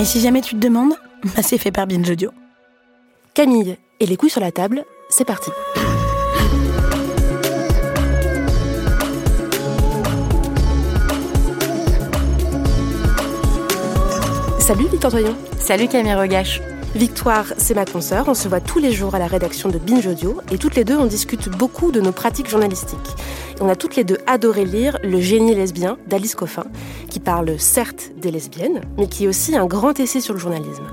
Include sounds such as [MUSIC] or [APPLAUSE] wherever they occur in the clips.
Et si jamais tu te demandes, [LAUGHS] bah c'est fait par Binge Audio. Camille et les couilles sur la table, c'est parti. Salut Victor Toyon. Salut Camille Regache. Victoire, c'est ma consoeur. On se voit tous les jours à la rédaction de Binge Audio et toutes les deux, on discute beaucoup de nos pratiques journalistiques. On a toutes les deux adoré lire Le génie lesbien d'Alice Coffin, qui parle certes des lesbiennes, mais qui est aussi un grand essai sur le journalisme.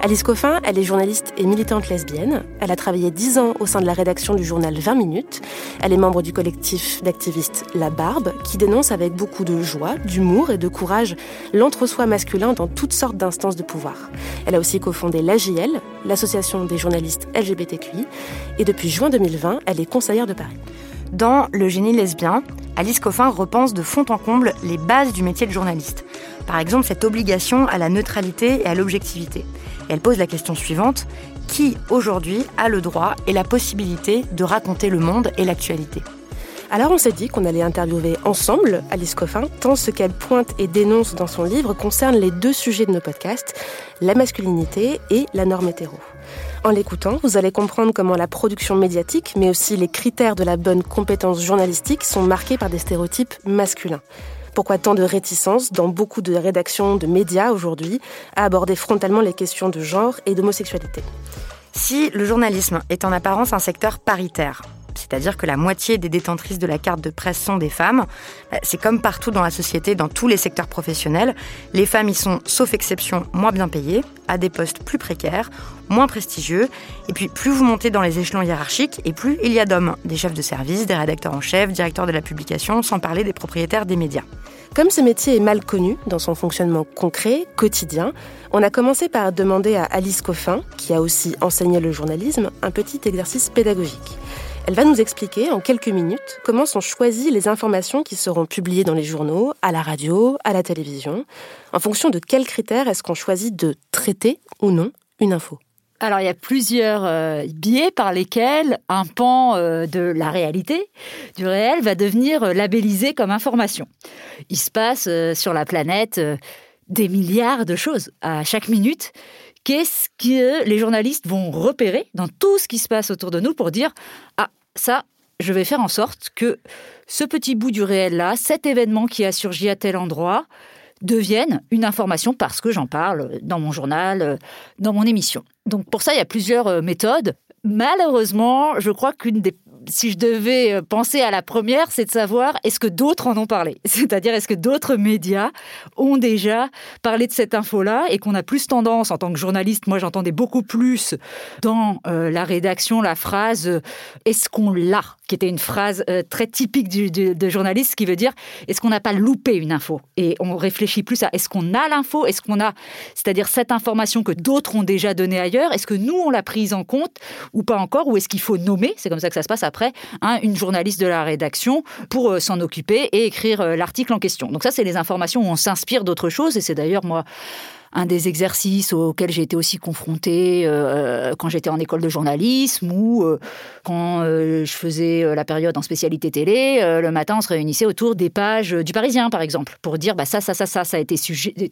Alice Coffin, elle est journaliste et militante lesbienne. Elle a travaillé 10 ans au sein de la rédaction du journal 20 minutes. Elle est membre du collectif d'activistes La Barbe, qui dénonce avec beaucoup de joie, d'humour et de courage l'entre-soi masculin dans toutes sortes d'instances de pouvoir. Elle a aussi cofondé l'AJL, l'association des journalistes LGBTQI, et depuis juin 2020, elle est conseillère de Paris. Dans Le génie lesbien, Alice Coffin repense de fond en comble les bases du métier de journaliste. Par exemple, cette obligation à la neutralité et à l'objectivité. Elle pose la question suivante qui aujourd'hui a le droit et la possibilité de raconter le monde et l'actualité? Alors on s'est dit qu'on allait interviewer ensemble Alice Coffin, tant ce qu'elle pointe et dénonce dans son livre concerne les deux sujets de nos podcasts, la masculinité et la norme hétéro. En l'écoutant, vous allez comprendre comment la production médiatique, mais aussi les critères de la bonne compétence journalistique sont marqués par des stéréotypes masculins. Pourquoi tant de réticence dans beaucoup de rédactions de médias aujourd'hui à aborder frontalement les questions de genre et d'homosexualité? Si le journalisme est en apparence un secteur paritaire, c'est-à-dire que la moitié des détentrices de la carte de presse sont des femmes. Bah, c'est comme partout dans la société, dans tous les secteurs professionnels. Les femmes y sont, sauf exception, moins bien payées, à des postes plus précaires, moins prestigieux. Et puis, plus vous montez dans les échelons hiérarchiques, et plus il y a d'hommes, des chefs de service, des rédacteurs en chef, directeurs de la publication, sans parler des propriétaires des médias. Comme ce métier est mal connu dans son fonctionnement concret, quotidien, on a commencé par demander à Alice Coffin, qui a aussi enseigné le journalisme, un petit exercice pédagogique. Elle va nous expliquer en quelques minutes comment sont choisies les informations qui seront publiées dans les journaux, à la radio, à la télévision. En fonction de quels critères est-ce qu'on choisit de traiter ou non une info? Alors, il y a plusieurs euh, biais par lesquels un pan euh, de la réalité, du réel, va devenir euh, labellisé comme information. Il se passe sur la planète des milliards de choses à chaque minute Qu'est-ce que les journalistes vont repérer dans tout ce qui se passe autour de nous pour dire Ah, ça, je vais faire en sorte que ce petit bout du réel-là, cet événement qui a surgi à tel endroit, devienne une information parce que j'en parle dans mon journal, euh, dans mon émission. Donc pour ça, il y a plusieurs euh, méthodes. Malheureusement, je crois qu'une des si je devais euh, penser à la première, c'est de savoir est-ce que d'autres en ont parlé? [LAUGHS] C'est-à-dire est-ce que d'autres médias ont déjà parlé de cette info-là et qu'on a plus tendance, en tant que journaliste, moi j'entendais beaucoup plus dans euh, la rédaction la phrase euh, est-ce qu'on l'a? Qui était une phrase très typique du, de journaliste qui veut dire est-ce qu'on n'a pas loupé une info? Et on réfléchit plus à est-ce qu'on a l'info? Est-ce qu'on a, c'est-à-dire cette information que d'autres ont déjà donnée ailleurs? Est-ce que nous on l'a prise en compte ou pas encore? Ou est-ce qu'il faut nommer? C'est comme ça que ça se passe après hein, une journaliste de la rédaction pour euh, s'en occuper et écrire euh, l'article en question. Donc ça, c'est les informations où on s'inspire d'autres choses et c'est d'ailleurs moi un des exercices auxquels j'ai été aussi confrontée euh, quand j'étais en école de journalisme ou euh, quand euh, je faisais la période en spécialité télé. le matin, on se réunissait autour des pages du Parisien, par exemple, pour dire bah, ça, ça, ça, ça, ça a été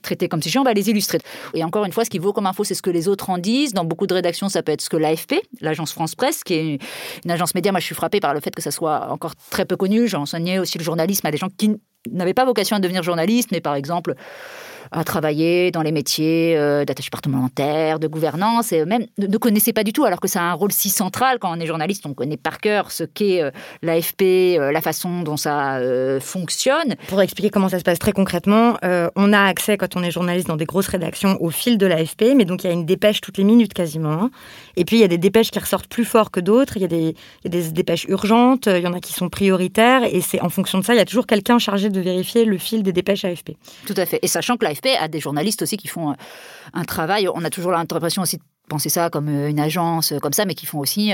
traité comme sujet, on va les illustrer. Et encore une fois, ce qui vaut comme info, c'est ce que les autres en disent. Dans beaucoup de rédactions, ça peut être ce que l'AFP, l'agence France Presse, qui est une agence média. Moi, je suis frappée par le fait que ça soit encore très peu connu. J'ai enseigné aussi le journalisme à des gens qui n'avaient pas vocation à devenir journalistes, mais par exemple à travailler dans les métiers euh, d'attaché parlementaire, de gouvernance, et même ne, connaissait pas du tout, alors que ça a un rôle si central quand on est journaliste, on connaît par cœur ce qu'est euh, l'AFP, euh, la façon dont ça fonctionne. Pour expliquer comment ça se passe très concrètement, on a accès quand on est journaliste dans des grosses rédactions au fil de l'AFP, mais donc il y a une dépêche toutes les minutes quasiment. Et puis il y a des dépêches qui ressortent plus fort que d'autres, il y, a des, il y a des dépêches urgentes, il y en a qui sont prioritaires, et c'est en fonction de ça, il y a toujours quelqu'un chargé de vérifier le fil des dépêches AFP. Tout à fait. Et sachant que l'AFP a des journalistes aussi qui font euh, un travail, on a toujours l'impression aussi de penser ça comme euh, une agence euh, comme ça, mais qui font aussi,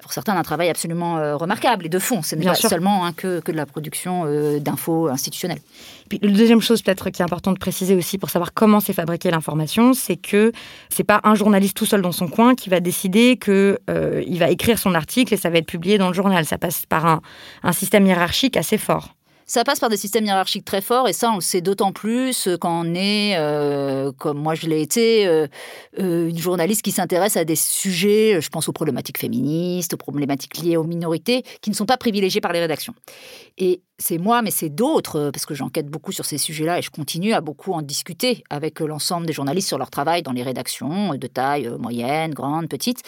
pour certains, un travail absolument remarquable et de fond. Ce n'est pas seulement hein, que, que, de la production d'infos institutionnelles. Puis, la deuxième chose peut-être qui est important de préciser aussi pour savoir comment s'est fabriquée l'information, c'est que c'est pas un journaliste tout seul dans son coin qui va décider que il va écrire son article et ça va être publié dans le journal. Ça passe par un, un système hiérarchique assez fort. Ça passe par des systèmes hiérarchiques très forts et ça, on le sait d'autant plus quand on est, euh, comme moi je l'ai été, euh, euh, une journaliste qui s'intéresse à des sujets, je pense aux problématiques féministes, aux problématiques liées aux minorités, qui ne sont pas privilégiées par les rédactions. Et c'est moi, mais c'est d'autres, parce que j'enquête beaucoup sur ces sujets-là et je continue à beaucoup en discuter avec l'ensemble des journalistes sur leur travail dans les rédactions de taille moyenne, grande, petite.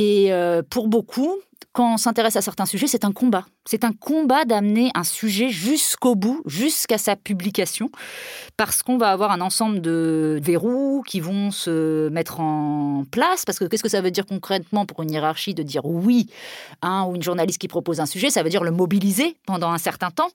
Et pour beaucoup, quand on s'intéresse à certains sujets, c'est un combat. C'est un combat d'amener un sujet jusqu'au bout, jusqu'à sa publication, parce qu'on va avoir un ensemble de verrous qui vont se mettre en place. Parce que qu'est-ce que ça veut dire concrètement pour une hiérarchie de dire oui à un ou une journaliste qui propose un sujet? Ça veut dire le mobiliser pendant un certain temps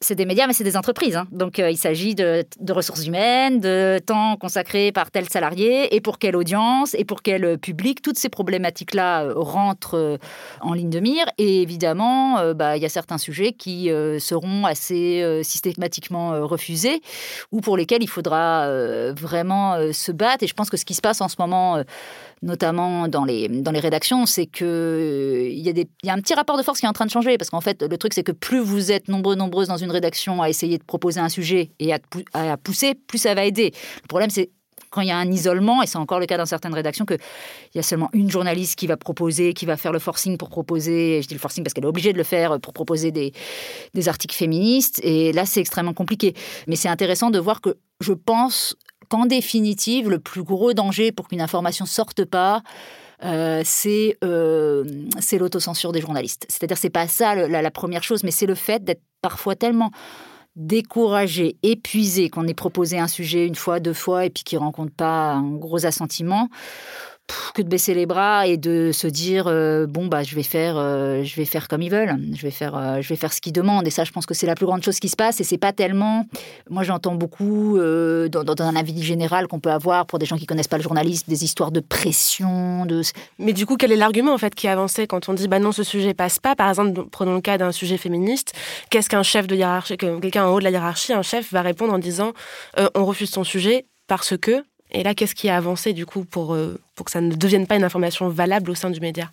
c'est des médias, mais c'est des entreprises. Hein. Donc, euh, il s'agit de, ressources humaines, de temps consacré par tel salarié, et pour quelle audience, et pour quel euh, public. Toutes ces problématiques-là euh, rentrent en ligne de mire. Et évidemment, bah, il y a certains sujets qui seront assez systématiquement refusés, ou pour lesquels il faudra vraiment se battre. Et je pense que ce qui se passe en ce moment notamment dans les, dans les rédactions, c'est qu'il y, a y a un petit rapport de force qui est en train de changer. Parce qu'en fait, le truc, c'est que plus vous êtes nombreux, nombreuses dans une rédaction à essayer de proposer un sujet et à, pousser, plus ça va aider. Le problème, c'est quand il y a un isolement, et c'est encore le cas dans certaines rédactions, qu'il y a seulement une journaliste qui va proposer, qui va faire le forcing pour proposer, je dis le forcing parce qu'elle est obligée de le faire pour proposer des, des articles féministes, et là c'est extrêmement compliqué. Mais c'est intéressant de voir que je pense qu'en définitive, le plus gros danger pour qu'une information sorte pas, euh, euh, c'est l'autocensure des journalistes. C'est-à-dire, c'est pas ça la, première chose, mais c'est le fait d'être parfois tellement découragé, épuisé, qu'on ait proposé un sujet une fois, deux fois, et puis qu'il rencontre pas un gros assentiment que de baisser les bras et de se dire euh, bon bah je vais faire euh, je vais faire comme ils veulent. Je vais faire euh, je vais faire ce qu'ils demandent. Et ça je pense que c'est la plus grande chose qui se passe. Et c'est pas tellement moi j'entends beaucoup dans, un avis général qu'on peut avoir pour des gens qui connaissent pas le journalisme des histoires de pression de mais du coup quel est l'argument en fait qui est avancé quand on dit bah non ce sujet passe pas? Par exemple prenons le cas d'un sujet féministe. Qu'est-ce qu'un chef de hiérarchie quelqu'un en haut de la hiérarchie un chef va répondre en disant on refuse son sujet parce que et là, qu'est-ce qui a avancé du coup pour, euh, pour que ça ne devienne pas une information valable au sein du média?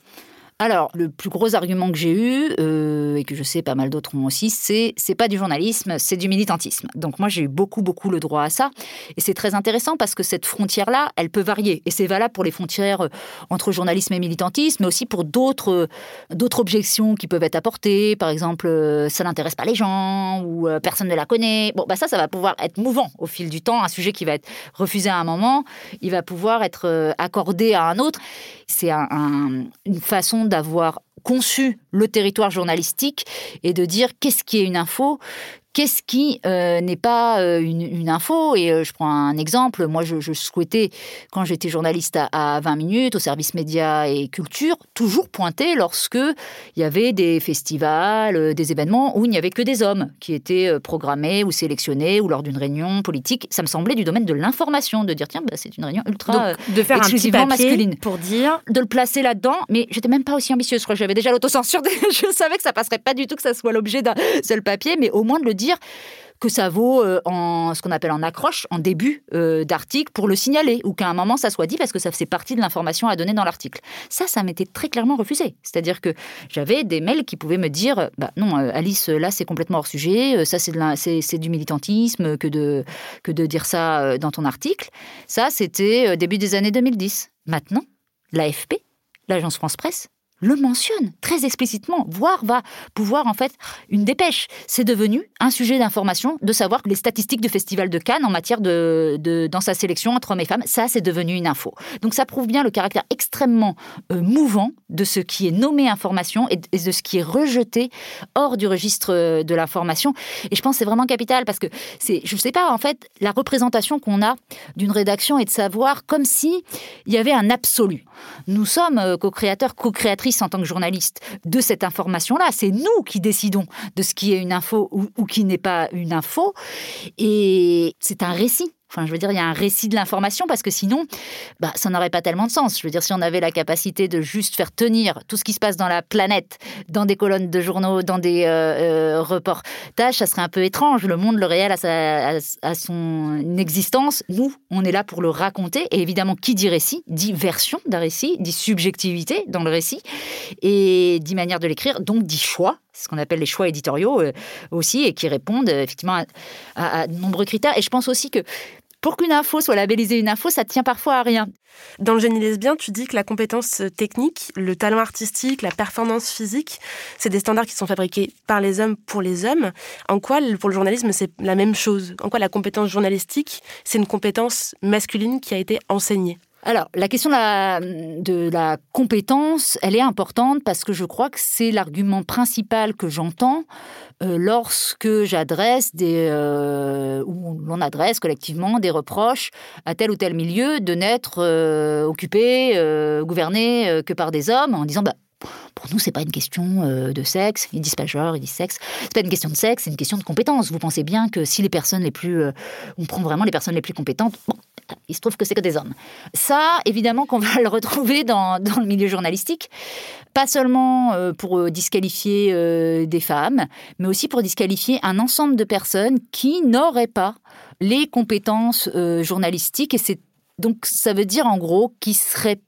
Alors, le plus gros argument que j'ai eu, euh, et que je sais pas mal d'autres ont aussi, c'est c'est pas du journalisme, c'est du militantisme. Donc moi, j'ai eu beaucoup, beaucoup le droit à ça. Et c'est très intéressant parce que cette frontière-là, elle peut varier. Et c'est valable pour les frontières euh, entre journalisme et militantisme, mais aussi pour d'autres euh, objections qui peuvent être apportées. Par exemple, ça n'intéresse pas les gens, ou personne ne la connaît. Bon, bah ça, ça va pouvoir être mouvant au fil du temps. Un sujet qui va être refusé à un moment, il va pouvoir être accordé à un autre. C'est un, une façon d'avoir conçu le territoire journalistique et de dire qu'est-ce qui est une info, Qu'est-ce qui euh, n'est pas euh, une, info? Et euh, je prends un exemple. Moi, je, souhaitais, quand j'étais journaliste à, 20 minutes, au service médias et culture, toujours pointer lorsque il y avait des festivals, des événements où il n'y avait que des hommes qui étaient programmés ou sélectionnés ou lors d'une réunion politique. Ça me semblait du domaine de l'information, de dire tiens, bah, c'est une réunion ultra de faire exclusivement un masculine pour dire de le placer là-dedans. Mais j'étais même pas aussi ambitieuse. Je crois que j'avais déjà l'autocensure. [LAUGHS] je savais que ça passerait pas du tout que ça soit l'objet d'un seul papier, mais au moins de le dire dire que ça vaut euh, en ce qu'on appelle en accroche, en début euh, d'article, pour le signaler, ou qu'à un moment ça soit dit parce que ça faisait partie de l'information à donner dans l'article. Ça, ça m'était très clairement refusé. C'est-à-dire que j'avais des mails qui pouvaient me dire bah non, euh, Alice, là c'est complètement hors sujet, ça c'est du militantisme que de, que de dire ça dans ton article. Ça, c'était début des années 2010. Maintenant, l'AFP, l'agence France Presse, le mentionne très explicitement, voire va pouvoir en fait une dépêche. C'est devenu un sujet d'information de savoir les statistiques du Festival de Cannes en matière de, dans sa sélection entre hommes et femmes, ça c'est devenu une info. Donc ça prouve bien le caractère extrêmement euh, mouvant de ce qui est nommé information et, de ce qui est rejeté hors du registre euh, de l'information. Et je pense que c'est vraiment capital parce que c'est, je ne sais pas en fait, la représentation qu'on a d'une rédaction et de savoir comme si il y avait un absolu. Nous sommes euh, co-créateurs, co-créatrices en tant que journaliste de cette information-là. C'est nous qui décidons de ce qui est une info ou, qui n'est pas une info. Et c'est un récit. Enfin, je veux dire, il y a un récit de l'information parce que sinon, bah, ça n'aurait pas tellement de sens. Je veux dire, si on avait la capacité de juste faire tenir tout ce qui se passe dans la planète, dans des colonnes de journaux, dans des euh, euh, reportages, ça serait un peu étrange. Le monde, le réel, a, son existence. Nous, on est là pour le raconter. Et évidemment, qui dit récit dit version d'un récit, dit subjectivité dans le récit et dit manière de l'écrire, donc dit choix ce qu'on appelle les choix éditoriaux euh, aussi, et qui répondent effectivement à, de nombreux critères. Et je pense aussi que pour qu'une info soit labellisée une info, ça tient parfois à rien. Dans le génie lesbien, tu dis que la compétence technique, le talent artistique, la performance physique, c'est des standards qui sont fabriqués par les hommes pour les hommes. En quoi, pour le journalisme, c'est la même chose? En quoi la compétence journalistique, c'est une compétence masculine qui a été enseignée? Alors, la question de la, compétence, elle est importante parce que je crois que c'est l'argument principal que j'entends euh, lorsque j'adresse des euh, ou l'on adresse collectivement des reproches à tel ou tel milieu de n'être euh, occupé, gouverné que par des hommes, en disant bah, pour nous, c'est pas une question de sexe. Ils disent pas genre, ils disent sexe. C'est pas une question de sexe, c'est une question de compétence. Vous pensez bien que si les personnes les plus, on prend vraiment les personnes les plus compétentes, il se trouve que c'est que des hommes. Ça, évidemment, qu'on va [LAUGHS] le retrouver dans, le milieu journalistique, pas seulement euh, pour euh, disqualifier euh, des femmes, mais aussi pour disqualifier un ensemble de personnes qui n'auraient pas les compétences journalistiques. Et c'est donc ça veut dire en gros qu'ils seraient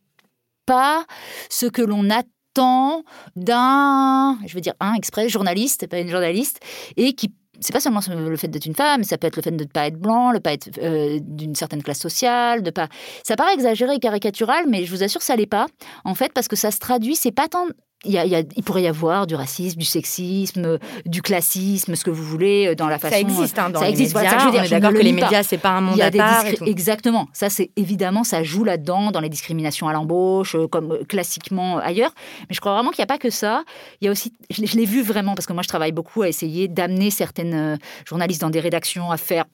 pas ce que l'on attend d'un, je veux dire un exprès journaliste, pas une journaliste, et qui c'est pas seulement le fait d'être une femme, ça peut être le fait de ne pas être blanc, le pas être euh, d'une certaine classe sociale, de pas. Ça paraît exagéré et caricatural, mais je vous assure, ça l'est pas. En fait, parce que ça se traduit, c'est pas tant il, pourrait y avoir du racisme, du sexisme, du classisme, ce que vous voulez, euh, dans la façon. Ça existe, hein, dans ça les existe. médias. ça, on est d'accord que les médias, c'est pas un monde à part. Exactement. Ça, c'est évidemment, ça joue là-dedans, dans les discriminations à l'embauche, euh, comme euh, classiquement ailleurs. Mais je crois vraiment qu'il n'y a pas que ça. Il y a aussi, je l'ai vu vraiment, parce que moi, je travaille beaucoup à essayer d'amener certaines journalistes dans des rédactions à faire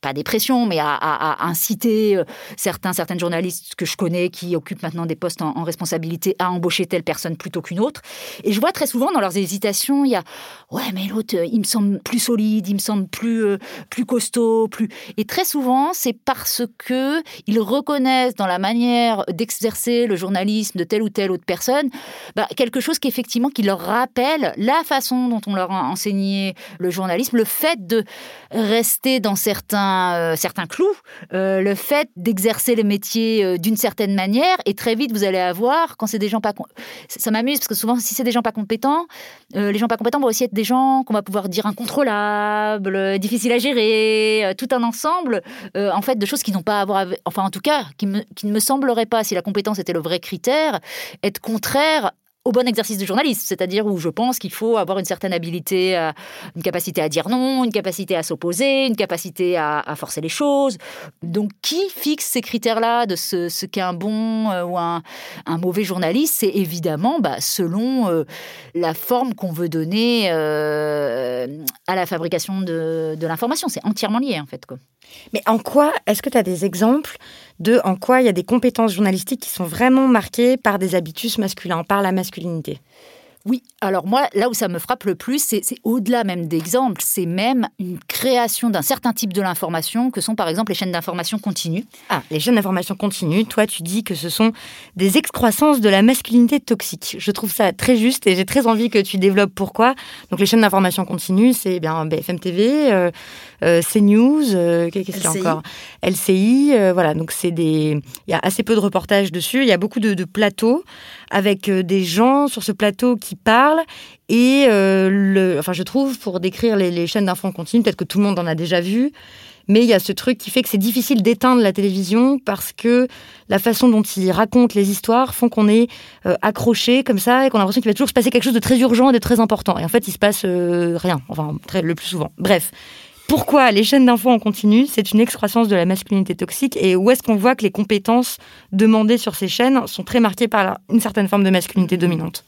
pas des pressions, mais à, inciter euh, certains, certaines journalistes que je connais qui occupent maintenant des postes en, responsabilité à embaucher telle personne plutôt qu'une autre. Et je vois très souvent dans leurs hésitations, il y a ouais, mais l'autre, euh, il me semble plus solide, il me semble plus euh, plus costaud, plus. Et très souvent, c'est parce que ils reconnaissent dans la manière d'exercer le journalisme de telle ou telle autre personne bah, quelque chose qui effectivement qui leur rappelle la façon dont on leur a enseigné le journalisme, le fait de rester dans certains euh, certains clous, euh, le fait d'exercer le métier euh, d'une certaine manière, et très vite vous allez avoir, quand c'est des gens pas... Ça m'amuse, parce que souvent, si c'est des gens pas compétents, les gens pas compétents vont aussi être des gens qu'on va pouvoir dire incontrôlables, difficiles à gérer, tout un ensemble, en fait, de choses qui n'ont pas à voir avec... Enfin, en tout cas, qui, qui ne me sembleraient pas, si la compétence était le vrai critère, être contraire au bon exercice de journaliste, c'est-à-dire où je pense qu'il faut avoir une certaine habilité, une capacité à dire non, une capacité à s'opposer, une capacité à, forcer les choses. Donc, qui fixe ces critères-là de ce, qu'est un bon euh, ou un, mauvais journaliste? C'est évidemment bah, selon euh, la forme qu'on veut donner euh, à la fabrication de, de l'information. C'est entièrement lié, en fait. Quoi. Mais en quoi, est-ce que tu as des exemples de en quoi il y a des compétences journalistiques qui sont vraiment marquées par des habitus masculins, par la masculinité? Oui, alors moi, là où ça me frappe le plus, c'est au-delà même d'exemples, c'est même une création d'un certain type de l'information que sont par exemple les chaînes d'information continue. Ah, les chaînes d'information continue, toi tu dis que ce sont des excroissances de la masculinité toxique. Je trouve ça très juste et j'ai très envie que tu développes pourquoi. Donc les chaînes d'information continue, c'est bien BFM TV, euh, euh, CNews, euh, qu'est-ce qu'il y a encore? LCI, voilà, donc c'est des... Il y a assez peu de reportages dessus, il y a beaucoup de plateaux avec des gens sur ce plateau qui parle. Et euh, le, enfin, je trouve, pour décrire les, chaînes d'infos continu, peut-être que tout le monde en a déjà vu, Mais il y a ce truc qui fait que c'est difficile d'éteindre la télévision parce que la façon dont ils racontent les histoires font qu'on est euh, accroché comme ça et qu'on a l'impression qu'il va toujours se passer quelque chose de très urgent et de très important. Et en fait, il se passe euh, rien, enfin, le plus souvent. Bref. Pourquoi les chaînes d'infos en continu, c'est une excroissance de la masculinité toxique et où est-ce qu'on voit que les compétences demandées sur ces chaînes sont très marquées par une certaine forme de masculinité dominante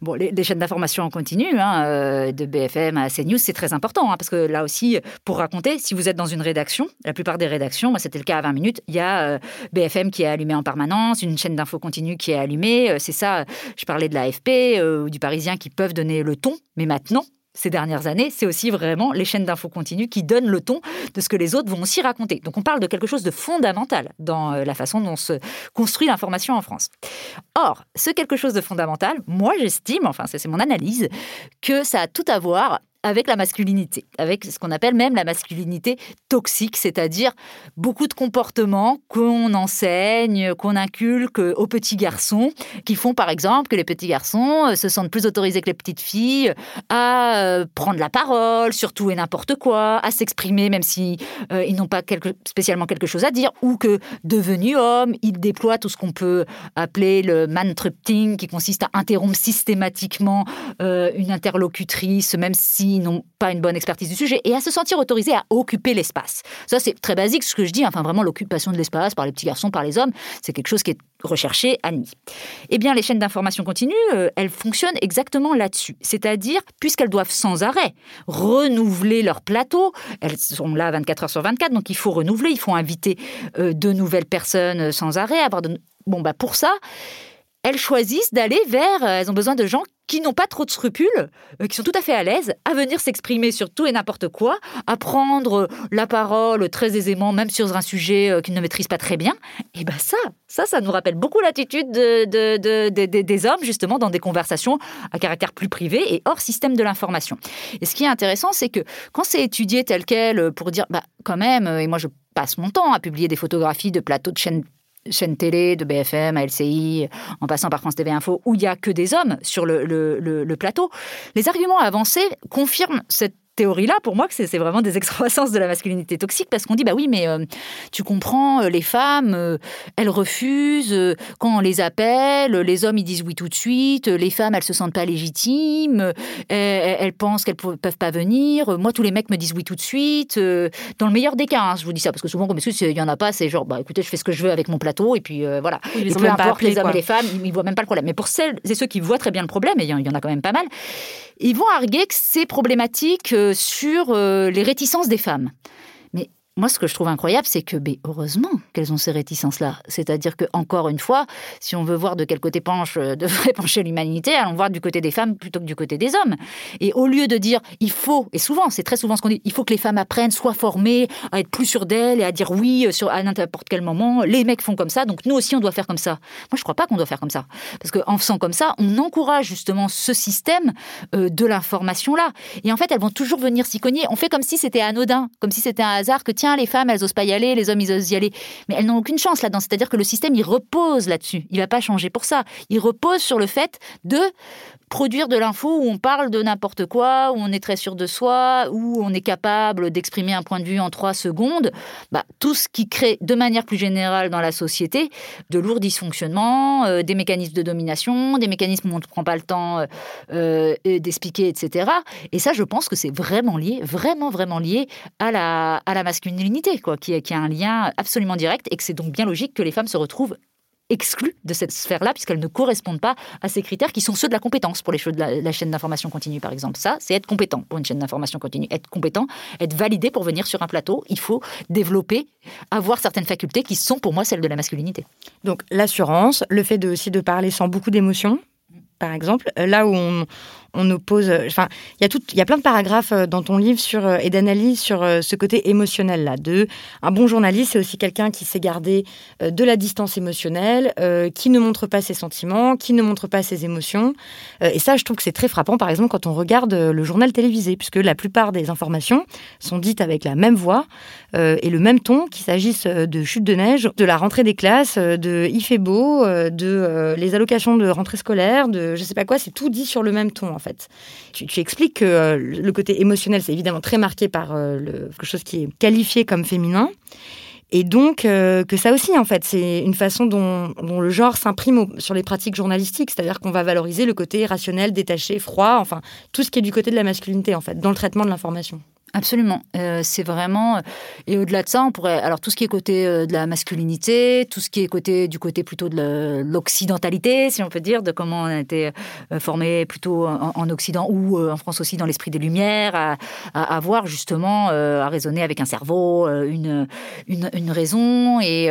Bon, les, chaînes d'information en continu, hein, euh, de BFM à CNews, c'est très important, hein, parce que là aussi, pour raconter, si vous êtes dans une rédaction, la plupart des rédactions, c'était le cas à 20 minutes, il y a euh, BFM qui est allumé en permanence, une chaîne d'infos continue qui est allumée, euh, c'est ça, je parlais de l'AFP ou du Parisien qui peuvent donner le ton, mais maintenant, ces dernières années, c'est aussi vraiment les chaînes d'infos continues qui donnent le ton de ce que les autres vont aussi raconter. Donc on parle de quelque chose de fondamental dans euh, la façon dont se construit l'information en France. Or, ce quelque chose de fondamental, moi j'estime, enfin c'est mon analyse, que ça a tout à voir avec la masculinité, avec ce qu'on appelle même la masculinité toxique, c'est-à-dire beaucoup de comportements qu'on enseigne, qu'on inculque aux petits garçons, qui font par exemple que les petits garçons euh, se sentent plus autorisés que les petites filles à euh, prendre la parole, surtout et n'importe quoi, à s'exprimer même si euh, ils n'ont pas spécialement quelque chose à dire, ou que devenus hommes, ils déploient tout ce qu'on peut appeler le man-trupting, qui consiste à interrompre systématiquement une interlocutrice, même si n'ont pas une bonne expertise du sujet, et à se sentir autorisés à occuper l'espace. Ça, c'est très basique ce que je dis, enfin vraiment l'occupation de l'espace par les petits garçons, par les hommes, c'est quelque chose qui est recherché, admis. Eh bien, les chaînes d'information continue, euh, elles fonctionnent exactement là-dessus. C'est-à-dire, puisqu'elles doivent sans arrêt renouveler leur plateau, elles sont là 24 heures sur 24, donc il faut renouveler, il faut inviter euh, de nouvelles personnes euh, sans arrêt. Avoir de... Bon, bah pour ça, elles choisissent d'aller vers, elles ont besoin de gens qui n'ont pas trop de scrupules, euh, qui sont tout à fait à l'aise à venir s'exprimer sur tout et n'importe quoi, à prendre la parole très aisément, même sur un sujet euh, qu'ils ne maîtrisent pas très bien. Et bien ça, ça, ça nous rappelle beaucoup l'attitude des hommes, justement, dans des conversations à caractère plus privé et hors système de l'information. Et ce qui est intéressant, c'est que quand c'est étudié tel quel, euh, pour dire, bah, quand même, et moi je passe mon temps à publier des photographies de plateaux de chaînes chaîne télé, de BFM à LCI, en passant par France TV Info, où il n'y a que des hommes sur le plateau, les arguments avancés confirment cette théorie-là, pour moi, que c'est vraiment des excroissances de la masculinité toxique, parce qu'on dit, bah oui, mais euh, tu comprends, euh, les femmes, euh, elles refusent, quand on les appelle, les hommes, ils disent oui tout de suite, les femmes, elles se sentent pas légitimes, elles, pensent qu'elles peuvent pas venir, moi, tous les mecs me disent oui tout de suite, dans le meilleur des cas, hein, je vous dis ça, parce que souvent, comme il y en a pas, c'est genre, bah écoutez, je fais ce que je veux avec mon plateau, et puis voilà. Oui, peu importe, les hommes et les femmes, ils, ils voient même pas le problème. Mais pour celles et ceux qui voient très bien le problème, et il y en a quand même pas mal, ils vont arguer que c'est problématique sur euh, les réticences des femmes. Moi, ce que je trouve incroyable, c'est que, ben, heureusement qu'elles ont ces réticences-là. C'est-à-dire que, encore une fois, si on veut voir de quel côté penche, euh, devrait [LAUGHS] pencher l'humanité, allons voir du côté des femmes plutôt que du côté des hommes. Et au lieu de dire, il faut, et souvent, c'est très souvent ce qu'on dit, il faut que les femmes apprennent, soient formées, à être plus sûres d'elles et à dire oui euh, sur, à n'importe quel moment. Les mecs font comme ça, donc nous aussi, on doit faire comme ça. Moi, je crois pas qu'on doit faire comme ça. Parce qu'en faisant comme ça, on encourage justement ce système euh, de l'information-là. Et en fait, elles vont toujours venir s'y cogner. On fait comme si c'était anodin, comme si c'était un hasard que les femmes, elles osent pas y aller, les hommes, ils osent y aller. Mais elles n'ont aucune chance là-dedans. C'est-à-dire que le système, il repose là-dessus. Il va pas changer pour ça. Il repose sur le fait de produire de l'info où on parle de n'importe quoi, où on est très sûr de soi, où on est capable d'exprimer un point de vue en trois secondes, bah, tout ce qui crée de manière plus générale dans la société de lourds dysfonctionnements, euh, des mécanismes de domination, des mécanismes où on ne prend pas le temps euh, euh, d'expliquer, etc. Et ça, je pense que c'est vraiment lié, vraiment, vraiment lié à la, à la masculinité, quoi, qui, qui a un lien absolument direct et que c'est donc bien logique que les femmes se retrouvent exclues de cette sphère-là, puisqu'elles ne correspondent pas à ces critères qui sont ceux de la compétence pour les choses de la, chaîne d'information continue, par exemple. Ça, c'est être compétent pour une chaîne d'information continue. Être compétent, être validé pour venir sur un plateau, il faut développer, avoir certaines facultés qui sont pour moi celles de la masculinité. Donc l'assurance, le fait aussi de parler sans beaucoup d'émotion, par exemple, là où on, on oppose. Euh, enfin, il y a tout, il y a plein de paragraphes euh, dans ton livre sur euh, et d'analyse sur ce côté émotionnel là. De un bon journaliste, c'est aussi quelqu'un qui sait garder de la distance émotionnelle, qui ne montre pas ses sentiments, qui ne montre pas ses émotions. et ça, je trouve que c'est très frappant. Par exemple, quand on regarde le journal télévisé, puisque la plupart des informations sont dites avec la même voix et le même ton, qu'il s'agisse de chute de neige, de la rentrée des classes, de il fait beau, de les allocations de rentrée scolaire, de je sais pas quoi, c'est tout dit sur le même ton fait. Tu, expliques que euh, le côté émotionnel, c'est évidemment très marqué par le, quelque chose qui est qualifié comme féminin. Et donc, que ça aussi, en fait, c'est une façon dont le genre s'imprime sur les pratiques journalistiques. C'est-à-dire qu'on va valoriser le côté rationnel, détaché, froid, enfin, tout ce qui est du côté de la masculinité, en fait, dans le traitement de l'information. Absolument. Euh, c'est vraiment. Euh, et au-delà de ça, on pourrait. Alors, tout ce qui est côté euh, de la masculinité, tout ce qui est côté du côté plutôt de l'occidentalité, si on peut dire, de comment on a été formé plutôt en, Occident ou en France aussi dans l'esprit des Lumières, à, à, voir justement, à raisonner avec un cerveau, une, une, raison. Et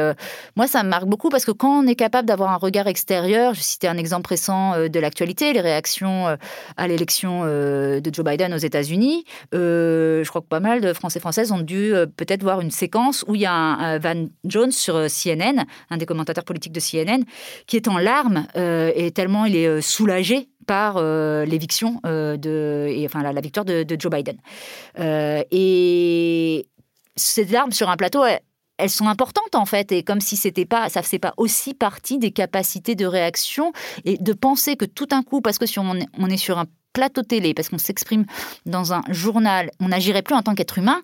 moi, ça me marque beaucoup parce que quand on est capable d'avoir un regard extérieur, je citais un exemple récent de l'actualité, les réactions à l'élection de Joe Biden aux États-Unis. je crois que pas mal de Français Françaises ont dû euh, peut-être voir une séquence où il y a un, Van Jones sur euh, CNN, un des commentateurs politiques de CNN, qui est en larmes euh, et tellement il est soulagé par l'éviction de, et, enfin la, victoire de, Joe Biden. et ces larmes sur un plateau, elles, sont importantes en fait, et comme si c'était pas, ça faisait pas aussi partie des capacités de réaction et de penser que tout un coup, parce que si on est sur un plateau télé, parce qu'on s'exprime dans un journal, on n'agirait plus en tant qu'être humain,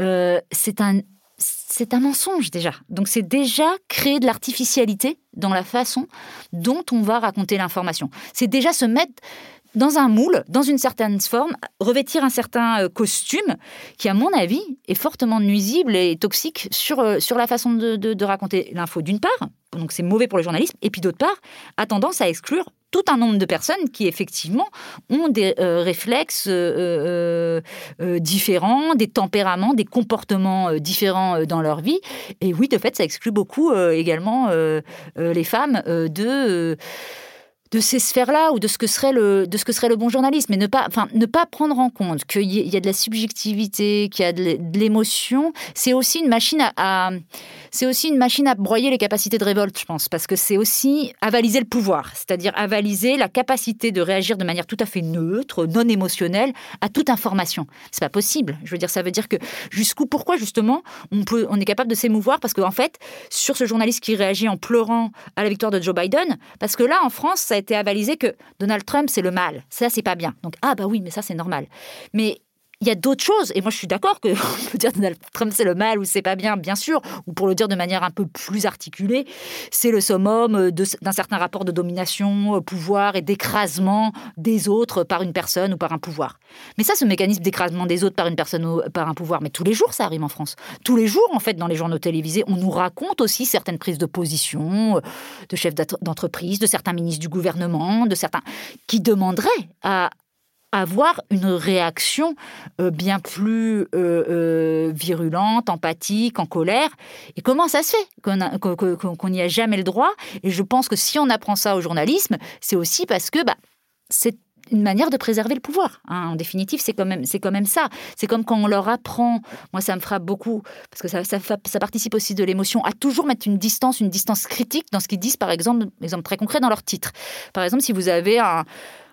euh, c'est un c'est un mensonge déjà. Donc c'est déjà créer de l'artificialité dans la façon dont on va raconter l'information. C'est déjà se mettre dans un moule, dans une certaine forme, revêtir un certain euh, costume qui, à mon avis, est fortement nuisible et toxique sur, euh, sur la façon de, de raconter l'info d'une part. Donc c'est mauvais pour le journalisme. Et puis d'autre part, a tendance à exclure tout un nombre de personnes qui effectivement ont des euh, réflexes différents, des tempéraments, des comportements différents dans leur vie. Et oui, de fait, ça exclut beaucoup également les femmes de de ces sphères-là ou de ce que serait le de ce que serait le bon journalisme, mais ne pas enfin ne pas prendre en compte qu'il y, a de la subjectivité, qu'il y a de l'émotion, c'est aussi une machine à c'est aussi une machine à broyer les capacités de révolte, je pense, parce que c'est aussi avaliser le pouvoir, c'est-à-dire avaliser la capacité de réagir de manière tout à fait neutre, non émotionnelle, à toute information. C'est pas possible. Je veux dire, ça veut dire que jusqu'où, pourquoi justement, on peut, on est capable de s'émouvoir, parce qu'en en fait, sur ce journaliste qui réagit en pleurant à la victoire de Joe Biden, parce que là, en France, ça été avalisé que Donald Trump, c'est le mal. Ça, c'est pas bien. Donc, ah bah oui, mais ça, c'est normal. Mais il y a d'autres choses. Et moi, je suis d'accord que [LAUGHS] peut dire Donald Trump c'est le mal ou c'est pas bien, bien sûr. Ou pour le dire de manière un peu plus articulée, c'est le summum d'un certain rapport de domination, euh, pouvoir et d'écrasement des autres par une personne ou par un pouvoir. Mais ça, ce mécanisme d'écrasement des autres par une personne ou par un pouvoir, mais tous les jours, ça arrive en France. Tous les jours, en fait, dans les journaux télévisés, on nous raconte aussi certaines prises de position euh, de chefs d'entreprise, de certains ministres du gouvernement, de certains qui demanderaient à, avoir une réaction euh, bien plus euh, euh, virulente, empathique, en colère. Et comment ça se fait qu'on n'y a jamais le droit? Et je pense que si on apprend ça au journalisme, c'est aussi parce que bah, c'est une manière de préserver le pouvoir. Hein. En définitive, c'est quand même, quand même ça. C'est comme quand on leur apprend. Moi, ça me frappe beaucoup parce que ça, ça, participe aussi de l'émotion à toujours mettre une distance, une distance critique dans ce qu'ils disent. Par exemple, exemple très concret dans leur titre. Par exemple, si vous avez un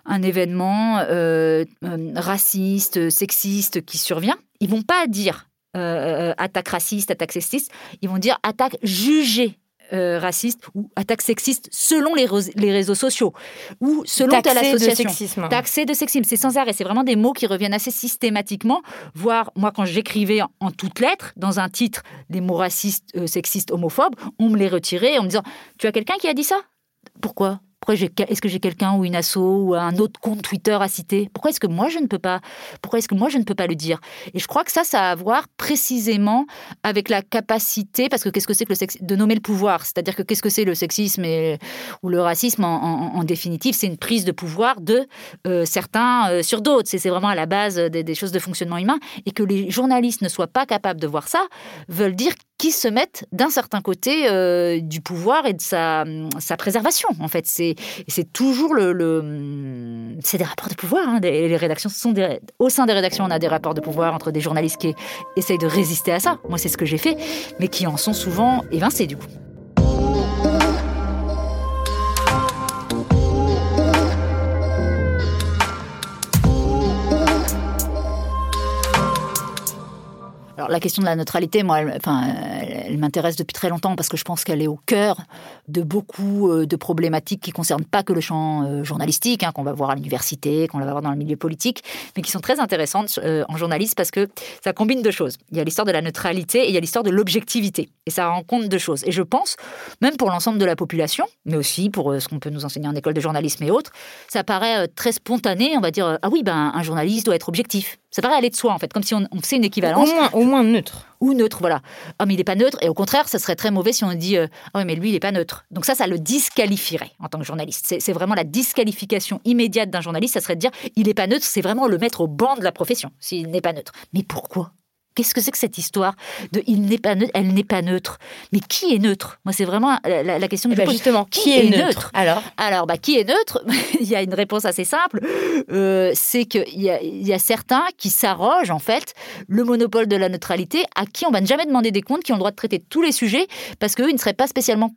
un événement euh, euh, raciste, sexiste qui survient, ils vont pas dire euh, attaque raciste, attaque sexiste, ils vont dire attaque jugée raciste ou attaque sexiste selon les, les réseaux sociaux ou selon telle association. Taxé de sexisme. C'est sans arrêt. C'est vraiment des mots qui reviennent assez systématiquement. Voire, moi, quand j'écrivais en, toutes lettres, dans un titre, des mots racistes, sexistes, homophobes, on me les retirait en me disant Tu as quelqu'un qui a dit ça? Pourquoi? Est-ce que j'ai quelqu'un ou une asso ou un autre compte Twitter à citer? Pourquoi est-ce que moi je ne peux pas? Pourquoi est-ce que moi je ne peux pas le dire? Et je crois que ça, ça a à voir précisément avec la capacité, parce que qu'est-ce que c'est que le sexe, de nommer le pouvoir? C'est-à-dire que qu'est-ce que c'est le sexisme ou le racisme en, définitive? C'est une prise de pouvoir de euh, certains euh, sur d'autres. C'est vraiment à la base des, choses de fonctionnement humain. Et que les journalistes ne soient pas capables de voir ça, veulent dire qu'ils se mettent d'un certain côté euh, du pouvoir et de sa, sa préservation. En fait, c'est toujours le, c'est des rapports de pouvoir. Hein. Les rédactions sont au sein des rédactions, on a des rapports de pouvoir entre des journalistes qui essayent de résister à ça. Moi, c'est ce que j'ai fait, mais qui en sont souvent évincés du coup. La question de la neutralité, moi, elle, enfin, elle, m'intéresse depuis très longtemps parce que je pense qu'elle est au cœur de beaucoup euh, de problématiques qui concernent pas que le champ euh, journalistique, hein, qu'on va voir à l'université, qu'on va voir dans le milieu politique, mais qui sont très intéressantes euh, en journalisme parce que ça combine deux choses. Il y a l'histoire de la neutralité et il y a l'histoire de l'objectivité. Et ça rend compte deux choses. Et je pense, même pour l'ensemble de la population, mais aussi pour ce qu'on peut nous enseigner en école de journalisme et autres, ça paraît très spontané. On va dire, ah oui, ben, un journaliste doit être objectif. Ça paraît aller de soi, en fait, comme si on, faisait une équivalence. Au moins neutre. Ou neutre, voilà. Ah, mais il n'est pas neutre. Et au contraire, ça serait très mauvais si on dit, euh, ah mais lui, il n'est pas neutre. Donc ça, ça le disqualifierait en tant que journaliste. C'est vraiment la disqualification immédiate d'un journaliste. Ça serait de dire, il n'est pas neutre, c'est vraiment le mettre au banc de la profession, s'il n'est pas neutre. Mais pourquoi? Qu'est-ce que c'est que cette histoire de il n'est pas neutre, elle n'est pas neutre? Mais qui est neutre? Moi, c'est vraiment la, question que eh je ben, Justement, qui, est, neutre, Alors, alors, bah, qui est neutre? [LAUGHS] Il y a une réponse assez simple. Euh, c'est qu'il y, y, a certains qui s'arrogent en fait le monopole de la neutralité, à qui on va jamais demander des comptes, qui ont le droit de traiter tous les sujets, parce qu'eux, ils ne seraient pas spécialement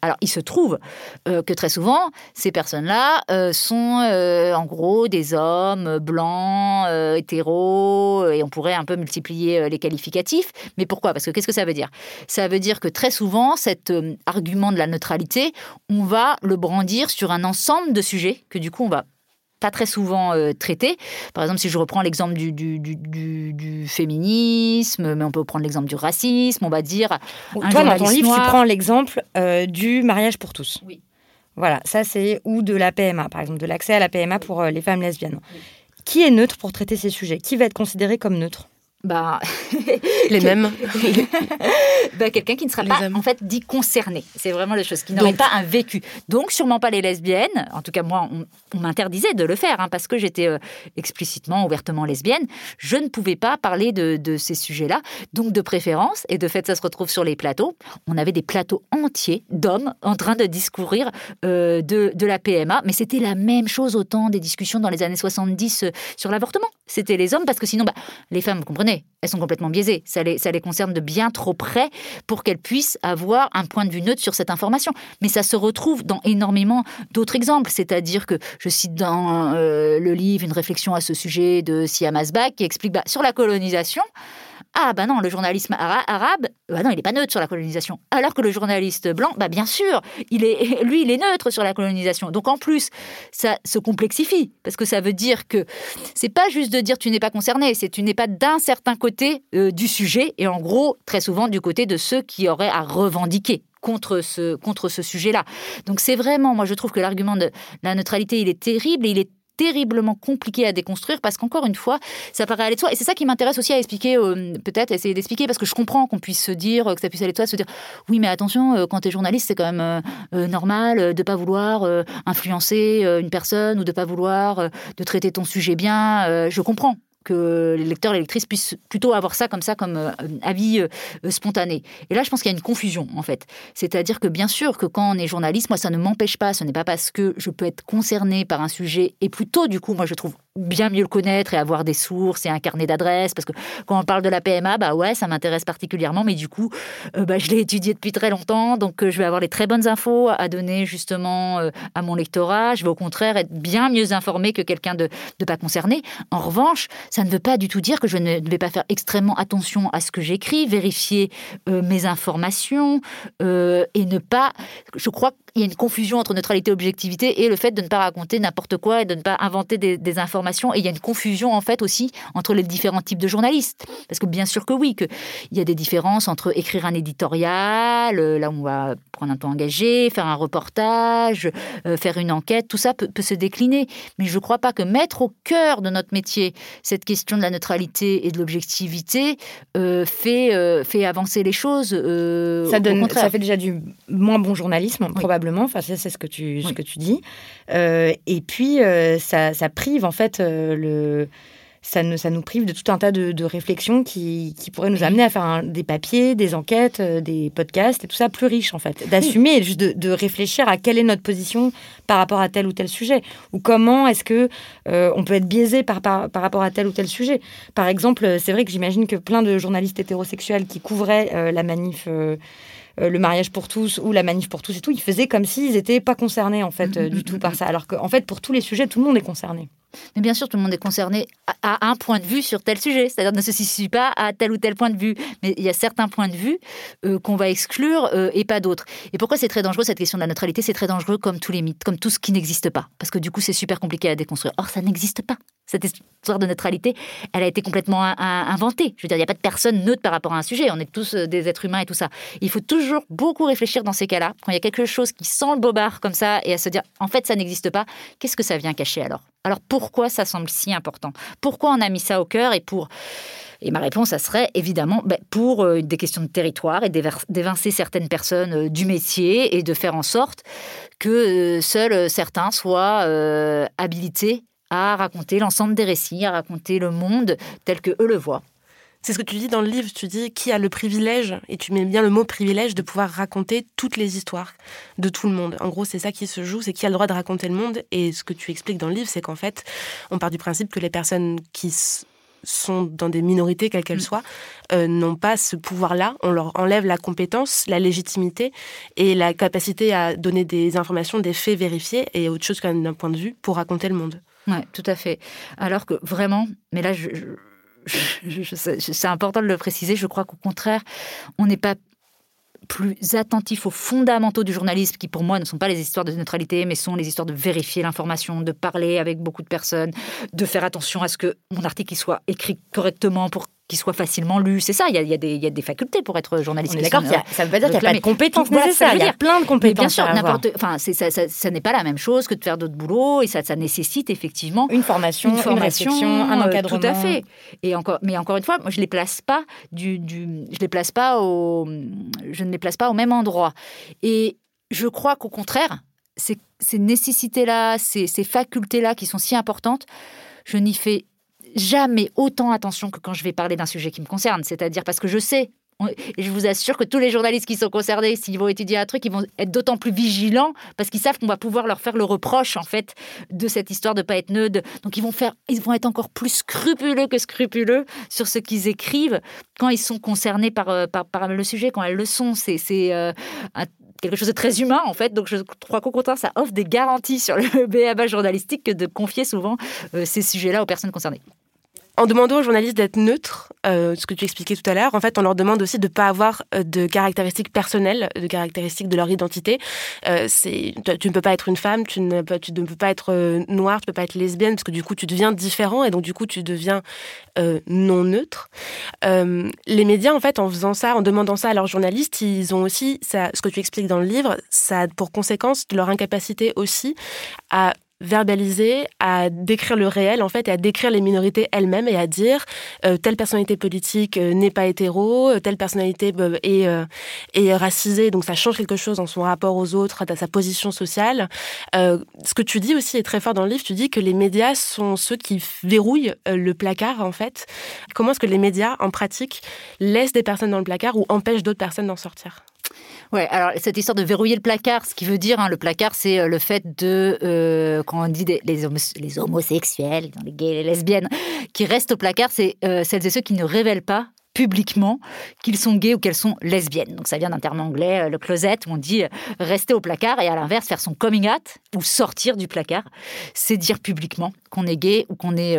Alors, il se trouve euh, que très souvent, ces personnes-là euh, sont euh, en gros des hommes blancs, hétéros, et on pourrait un peu multiplier les qualificatifs. Mais pourquoi? Parce que qu'est-ce que ça veut dire? Ça veut dire que très souvent, cet argument de la neutralité, on va le brandir sur un ensemble de sujets que du coup, on va pas très souvent euh, traité. Par exemple, si je reprends l'exemple du, du, féminisme, mais on peut prendre l'exemple du racisme, on va dire. toi, dans ton livre, tu prends l'exemple euh, du mariage pour tous. Oui. Voilà, ça c'est ou de la PMA, par exemple, de l'accès à la PMA pour euh, les femmes lesbiennes. Qui est neutre pour traiter ces sujets? Qui va être considéré comme neutre? Bah, [LAUGHS] les mêmes. [LAUGHS] bah, quelqu'un qui ne sera pas en fait dit concerné. C'est vraiment la chose qui n'aurait pas un vécu. Donc sûrement pas les lesbiennes. En tout cas moi, on, m'interdisait de le faire hein, parce que j'étais euh, explicitement, ouvertement lesbienne. Je ne pouvais pas parler de, de ces sujets-là. Donc de préférence et de fait ça se retrouve sur les plateaux. On avait des plateaux entiers d'hommes en train de discourir euh, de, de, la PMA, mais c'était la même chose autant des discussions dans les années 70 euh, sur l'avortement. C'était les hommes parce que sinon, bah, les femmes, vous comprenez elles sont complètement biaisées. Ça les, ça les concerne de bien trop près pour qu'elles puissent avoir un point de vue neutre sur cette information. Mais ça se retrouve dans énormément d'autres exemples. C'est-à-dire que je cite dans euh, le livre une réflexion à ce sujet de Siam Asbach qui explique bah, sur la colonisation. Ah bah non, le journalisme arabe, bah non, il n'est pas neutre sur la colonisation. Alors que le journaliste blanc, bah bien sûr, il est, [LAUGHS] lui, il est neutre sur la colonisation. Donc en plus, ça se complexifie parce que ça veut dire que c'est pas juste de dire tu n'es pas concerné, c'est tu n'es pas d'un certain côté euh, du sujet et en gros très souvent du côté de ceux qui auraient à revendiquer contre ce, contre ce sujet-là. Donc c'est vraiment, moi je trouve que l'argument de la neutralité, il est terrible il est terriblement compliqué à déconstruire parce qu'encore une fois, ça paraît aller de soi. Et c'est ça qui m'intéresse aussi à expliquer, euh, peut-être essayer d'expliquer, parce que je comprends qu'on puisse se dire, que ça puisse aller de soi, se dire, oui, mais attention, euh, quand tu es journaliste, c'est quand même euh, normal de pas vouloir influencer une personne ou de pas vouloir de traiter ton sujet bien. je comprends que les lecteurs les lectrices puissent plutôt avoir ça comme ça, comme euh, avis euh, spontané. Et là, je pense qu'il y a une confusion, en fait. C'est-à-dire que bien sûr que quand on est journaliste, moi, ça ne m'empêche pas, ce n'est pas parce que je peux être concerné par un sujet, et plutôt, du coup, moi, je trouve bien mieux le connaître et avoir des sources et un carnet d'adresses parce que quand on parle de la PMA bah ouais ça m'intéresse particulièrement mais du coup euh, bah, je l'ai étudié depuis très longtemps donc je vais avoir les très bonnes infos à donner justement à mon lectorat je vais au contraire être bien mieux informé que quelqu'un de, pas concerné en revanche ça ne veut pas du tout dire que je ne vais pas faire extrêmement attention à ce que j'écris, vérifier euh, mes informations euh, et ne pas. Je crois qu'il y a une confusion entre neutralité et objectivité et le fait de ne pas raconter n'importe quoi et de ne pas inventer des, informations. Et il y a une confusion en fait aussi entre les différents types de journalistes. Parce que bien sûr que oui, qu'il y a des différences entre écrire un éditorial, euh, là où on va prendre un temps engagé, faire un reportage, faire une enquête, tout ça peut, peut se décliner. Mais je ne crois pas que mettre au cœur de notre métier cette question de la neutralité et de l'objectivité euh, fait, euh, fait avancer les choses. Euh, ça, donne, ça fait déjà du moins bon journalisme, probablement. Enfin, c'est ce que tu, ce que tu dis. et puis, ça, ça, prive en fait le ça, ça nous prive de tout un tas de, réflexions qui, qui, pourraient nous amener à faire des papiers, des enquêtes, euh, des podcasts et tout ça plus riche en fait. D'assumer, juste de, réfléchir à quelle est notre position par rapport à tel ou tel sujet ou comment est-ce que euh, on peut être biaisé par, par, rapport à tel ou tel sujet. Par exemple, c'est vrai que j'imagine que plein de journalistes hétérosexuels qui couvraient euh, la manif. Le mariage pour tous ou la manif pour tous et tout, ils faisaient comme s'ils n'étaient pas concernés en fait du [LAUGHS] tout par ça. Alors qu'en fait, pour tous les sujets, tout le monde est concerné. Mais bien sûr, tout le monde est concerné à, un point de vue sur tel sujet, c'est-à-dire ne se situe pas à tel ou tel point de vue. Mais il y a certains points de vue euh, qu'on va exclure euh, et pas d'autres. Et pourquoi c'est très dangereux cette question de la neutralité? C'est très dangereux comme tous les mythes, comme tout ce qui n'existe pas. Parce que du coup, c'est super compliqué à déconstruire. Or, ça n'existe pas. Cette histoire de neutralité, elle a été complètement inventée. Je veux dire, il n'y a pas de personne neutre par rapport à un sujet. On est tous euh, des êtres humains et tout ça. Il faut toujours beaucoup réfléchir dans ces cas-là. Quand il y a quelque chose qui sent le bobard comme ça et à se dire, en fait, ça n'existe pas, qu'est-ce que ça vient cacher alors? Alors pourquoi ça semble si important? Pourquoi on a mis ça au cœur? Et pour... Et ma réponse, ça serait évidemment ben, pour euh, des questions de territoire et d'évincer certaines personnes euh, du métier et de faire en sorte que seuls certains soient habilités à raconter l'ensemble des récits, à raconter le monde tel que eux le voient. C'est ce que tu dis dans le livre, tu dis qui a le privilège, et tu mets bien le mot privilège, de pouvoir raconter toutes les histoires de tout le monde. En gros, c'est ça qui se joue, c'est qui a le droit de raconter le monde. Et ce que tu expliques dans le livre, c'est qu'en fait, on part du principe que les personnes qui sont dans des minorités, quelles qu'elles mm. soient, euh, n'ont pas ce pouvoir-là. On leur enlève la compétence, la légitimité et la capacité à donner des informations, des faits vérifiés et autre chose qu'un d'un point de vue pour raconter le monde. Oui, tout à fait. Alors que vraiment, mais là, je, c'est important de le préciser, je crois qu'au contraire, on n'est pas plus attentif aux fondamentaux du journalisme, qui pour moi ne sont pas les histoires de neutralité, mais sont les histoires de vérifier l'information, de parler avec beaucoup de personnes, de faire attention à ce que mon article soit écrit correctement pour qui soit facilement lu. C'est ça, il y, a, il, y a des, facultés pour être journaliste. D'accord, ça ne veut pas dire qu'il n'y a pas de compétences nécessaires. Il y a plein de compétences. bien sûr, n'importe. Enfin, ça, ça, ça n'est pas la même chose que de faire d'autres boulots et ça, ça nécessite effectivement une formation, une, formation, un euh, encadrement. tout à fait. Et encore, mais encore une fois, moi, je les place pas du, du, je les place pas au, je ne les place pas au même endroit. Et je crois qu'au contraire, ces, ces nécessités-là, ces, ces facultés-là qui sont si importantes, je n'y fais jamais autant attention que quand je vais parler d'un sujet qui me concerne. C'est-à-dire parce que je sais, et je vous assure que tous les journalistes qui sont concernés, s'ils vont étudier un truc, ils vont être d'autant plus vigilants parce qu'ils savent qu'on va pouvoir leur faire le reproche en fait de cette histoire de pas être neutre. Donc ils vont faire, ils vont être encore plus scrupuleux que scrupuleux sur ce qu'ils écrivent quand ils sont concernés par, euh, par, par le sujet, quand elles le sont. C'est euh, quelque chose de très humain en fait. Donc je crois qu'au contraire, ça offre des garanties sur le [LAUGHS] BABA journalistique que de confier souvent euh, ces sujets-là aux personnes concernées. En demandant aux journalistes d'être neutres, euh, ce que tu expliquais tout à l'heure, en fait, on leur demande aussi de ne pas avoir euh, de caractéristiques personnelles, de caractéristiques de leur identité. Euh, tu ne peux pas être une femme, tu ne, peux, pas être noire, tu ne peux pas être lesbienne, parce que du coup, tu deviens différent et donc du coup, tu deviens non neutre. les médias, en fait, en faisant ça, en demandant ça à leurs journalistes, ils ont aussi, ce que tu expliques dans le livre, ça a pour conséquence leur incapacité aussi à verbaliser, à décrire le réel en fait, et à décrire les minorités elles-mêmes et à dire euh, telle personnalité politique euh, n'est pas hétéro, euh, telle personnalité est, est racisée, donc ça change quelque chose dans son rapport aux autres, à sa position sociale. ce que tu dis aussi est très fort dans le livre, tu dis que les médias sont ceux qui verrouillent le placard en fait. Comment est-ce que les médias en pratique laissent des personnes dans le placard ou empêchent d'autres personnes d'en sortir? Ouais, alors cette histoire de verrouiller le placard, ce qui veut dire, hein, le placard, c'est euh, le fait de, euh, quand on dit les, homosexuels, les gays, les lesbiennes, qui restent au placard, c'est euh, celles et ceux qui ne révèlent pas publiquement qu'ils sont gays ou qu'elles sont lesbiennes. Donc ça vient d'un terme anglais, le closet, où on dit rester au placard et à l'inverse faire son coming out ou sortir du placard, c'est dire publiquement qu'on est gay ou qu'on est,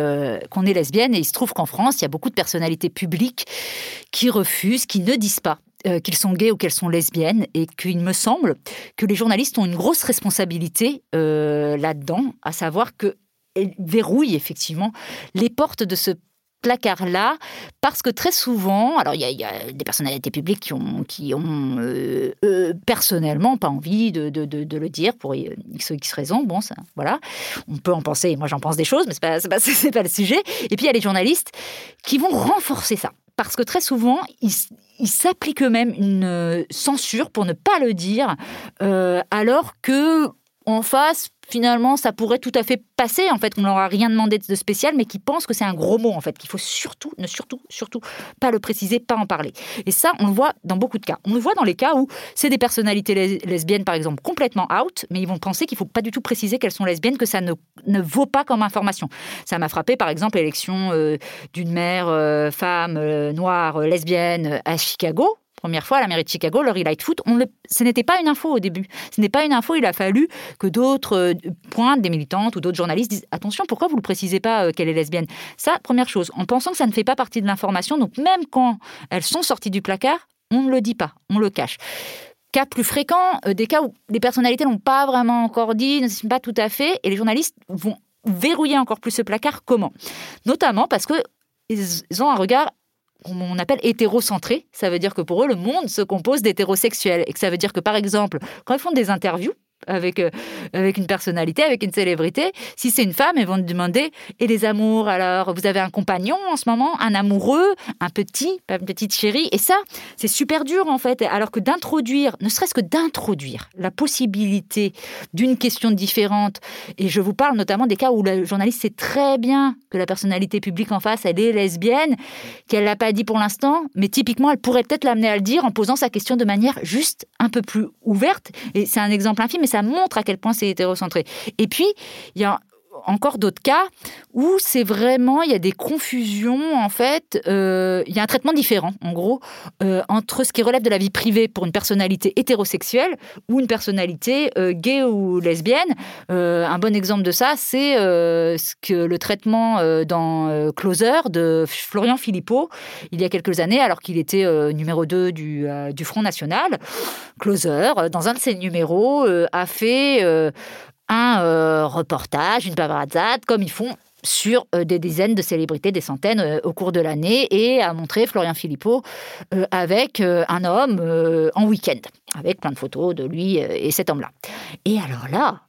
qu'on est lesbienne. Et il se trouve qu'en France, il y a beaucoup de personnalités publiques qui refusent, qui ne disent pas euh, qu'ils sont gays ou qu'elles sont lesbiennes, et qu'il me semble que les journalistes ont une grosse responsabilité euh, là-dedans, à savoir qu'elles verrouillent effectivement les portes de ce placard-là, parce que très souvent, alors il y, a des personnalités publiques qui ont, euh, personnellement pas envie de, le dire pour x ou x raisons, bon, ça, voilà, on peut en penser, moi j'en pense des choses, mais ce n'est pas, pas, [LAUGHS] pas le sujet. Et puis il y a les journalistes qui vont renforcer ça parce que très souvent, ils, s'appliquent eux-mêmes une euh, censure pour ne pas le dire, euh, alors que en face, finalement, ça pourrait tout à fait passer, en fait, qu'on leur a rien demandé de spécial, mais qui pensent que c'est un gros mot, en fait, qu'il faut surtout, ne surtout, surtout pas le préciser, pas en parler. Et ça, on le voit dans beaucoup de cas. On le voit dans les cas où c'est des personnalités lesbiennes, par exemple, complètement out, mais ils vont penser qu'il faut pas du tout préciser qu'elles sont lesbiennes, que ça ne, ne vaut pas comme information. Ça m'a frappé, par exemple, l'élection euh, d'une mère euh, femme euh, noire lesbienne à Chicago, première fois à la mairie de Chicago, Laurie Lightfoot. On ce n'était pas une info au début. Ce n'est pas une info. Il a fallu que d'autres euh, pointent, des militantes ou d'autres journalistes disent attention, pourquoi vous ne le précisez pas euh, qu'elle est lesbienne? Ça, première chose, en pensant que ça ne fait pas partie de l'information. Donc même quand elles sont sorties du placard, on ne le dit pas, on le cache cas plus fréquents, euh, des cas où les personnalités n'ont pas vraiment encore dit, ne sont pas tout à fait, et les journalistes vont verrouiller encore plus ce placard. Comment? Notamment parce que ils ont un regard qu'on appelle hétérocentré. Ça veut dire que pour eux, le monde se compose d'hétérosexuels. Et que ça veut dire que, par exemple, quand ils font des interviews, avec, euh, avec une personnalité, avec une célébrité. Si c'est une femme, elles vont demander Et les amours Alors, vous avez un compagnon en ce moment, un amoureux, un petit, une petite chérie? Et ça, c'est super dur en fait. Alors que d'introduire, ne serait-ce que d'introduire la possibilité d'une question différente, et je vous parle notamment des cas où le journaliste sait très bien que la personnalité publique en face, elle est lesbienne, qu'elle ne l'a pas dit pour l'instant, mais typiquement, elle pourrait peut-être l'amener à le dire en posant sa question de manière juste un peu plus ouverte. Et c'est un exemple infime, ça montre à quel point c'est hétérocentré. Et puis, il y a encore d'autres cas où c'est vraiment, il y a des confusions, en fait, euh, il y a un traitement différent, en gros, euh, entre ce qui relève de la vie privée pour une personnalité hétérosexuelle ou une personnalité euh, gay ou lesbienne. un bon exemple de ça, c'est ce que le traitement dans Closer de Florian Philippot, il y a quelques années, alors qu'il était numéro 2 du, du Front National. Closer, dans un de ses numéros, a fait un euh, reportage, une paparazade, comme ils font sur euh, des dizaines de célébrités, des centaines euh, au cours de l'année, et a montré Florian Philippot avec un homme en week-end, avec plein de photos de lui et cet homme-là. Et alors là,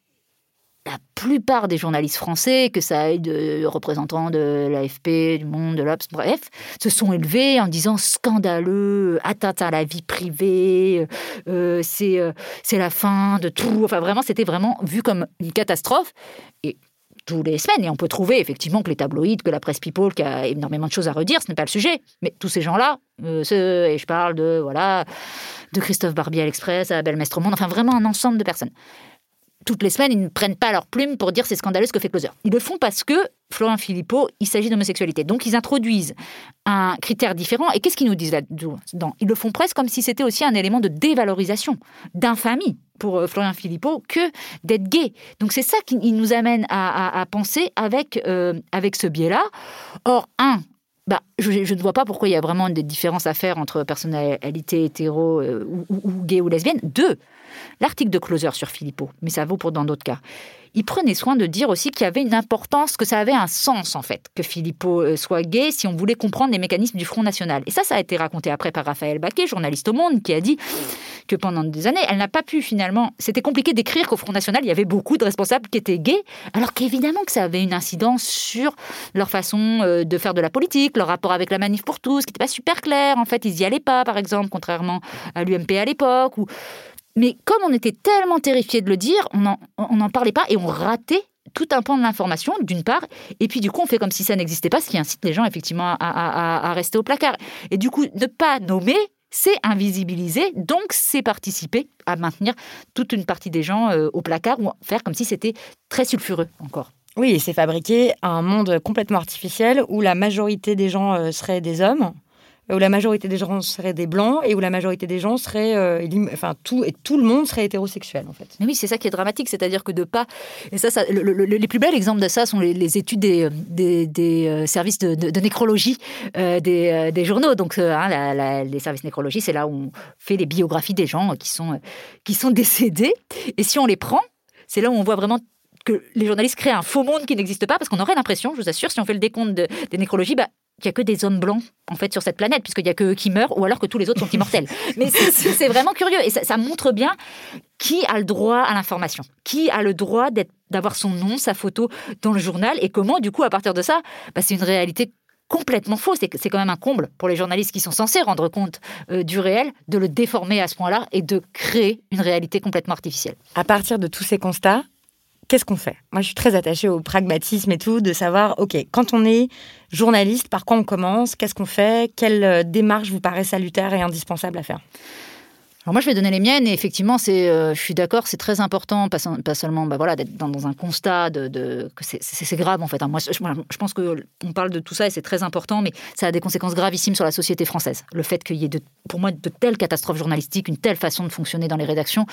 la plupart des journalistes français, que ça aille de représentants de l'AFP, du Monde, de l'Obs, bref, se sont élevés en disant scandaleux, atteinte à la vie privée, euh, c'est euh, c'est la fin de tout. Enfin, vraiment, c'était vraiment vu comme une catastrophe. Et tous les semaines, et on peut trouver effectivement que les tabloïds, que la presse people, qui a énormément de choses à redire, ce n'est pas le sujet. Mais tous ces gens-là, euh, et je parle de voilà, de Christophe Barbier à l'Express, à Belmestre Monde, enfin vraiment un ensemble de personnes toutes les semaines, ils ne prennent pas leur plume pour dire c'est scandaleux ce que fait Closer. Ils le font parce que Florent Philippot, il s'agit d'homosexualité. Donc ils introduisent un critère différent. Et qu'est-ce qu'ils nous disent là-dedans? Ils le font presque comme si c'était aussi un élément de dévalorisation, d'infamie pour euh, Florian Philippot que d'être gay. Donc c'est ça qui nous amène à, penser avec, euh, avec ce biais-là. Or, un, bah, je, ne vois pas pourquoi il y a vraiment des différences à faire entre personnalité hétéro euh, ou, ou, gay ou lesbienne. Deux, L'article de Closer sur Philippot, mais ça vaut pour dans d'autres cas, il prenait soin de dire aussi qu'il y avait une importance, que ça avait un sens en fait, que Philippot euh, soit gay si on voulait comprendre les mécanismes du Front National. Et ça, ça a été raconté après par Raphaël Baquet, journaliste au Monde, qui a dit que pendant des années, elle n'a pas pu finalement. C'était compliqué d'écrire qu'au Front National, il y avait beaucoup de responsables qui étaient gays, alors qu'évidemment que ça avait une incidence sur leur façon euh, de faire de la politique, leur rapport avec la manif pour tous, qui n'était pas super clair. En fait, ils n'y allaient pas, par exemple, contrairement à l'UMP à l'époque. Ou mais comme on était tellement terrifiés de le dire, on n'en parlait pas et on ratait tout un pan de l'information, d'une part, et puis du coup, on fait comme si ça n'existait pas, ce qui incite les gens effectivement à, rester au placard. Et du coup, ne pas nommer, c'est invisibiliser, donc c'est participer à maintenir toute une partie des gens euh, au placard ou faire comme si c'était très sulfureux encore. Oui, c'est fabriquer un monde complètement artificiel où la majorité des gens euh, seraient des hommes où la majorité des gens seraient des blancs et où la majorité des gens seraient, euh, enfin tout et tout le monde serait hétérosexuel en fait. Mais oui, c'est ça qui est dramatique, c'est-à-dire que de pas et ça, ça les plus bels exemples de ça sont les, études des, des, euh, services de, nécrologie euh, des, journaux. Donc hein, les services nécrologie, c'est là où on fait les biographies des gens qui sont qui sont [LAUGHS] décédés. Et si on les prend, c'est là où on voit vraiment que les journalistes créent un faux monde qui n'existe pas, parce qu'on aurait l'impression, je vous assure, si on fait le décompte des nécrologies, bah, il n'y a que des hommes blancs en fait sur cette planète, puisqu'il n'y a que eux qui meurent, ou alors que tous les autres sont immortels. [LAUGHS] Mais c'est vraiment curieux et ça, montre bien qui a le droit à l'information, qui a le droit d'avoir son nom, sa photo dans le journal, et comment du coup à partir de ça, bah, c'est une réalité complètement fausse. C'est quand même un comble pour les journalistes qui sont censés rendre compte euh, du réel, de le déformer à ce point-là et de créer une réalité complètement artificielle. À partir de tous ces constats, qu'est-ce qu'on fait? Moi, je suis très attachée au pragmatisme et tout, de savoir, OK, quand on est journaliste, par quoi on commence? Qu'est-ce qu'on fait? Quelle euh, démarche vous paraît salutaire et indispensable à faire? Alors moi, je vais donner les miennes et effectivement, c'est, euh, je suis d'accord, c'est très important, pas, seulement bah voilà, d'être dans, un constat de, que c'est grave en fait. Hein. Moi, je, pense que on parle de tout ça et c'est très important, mais ça a des conséquences gravissimes sur la société française. Le fait qu'il y ait pour moi de telles catastrophes journalistiques, une telle façon de fonctionner dans les rédactions,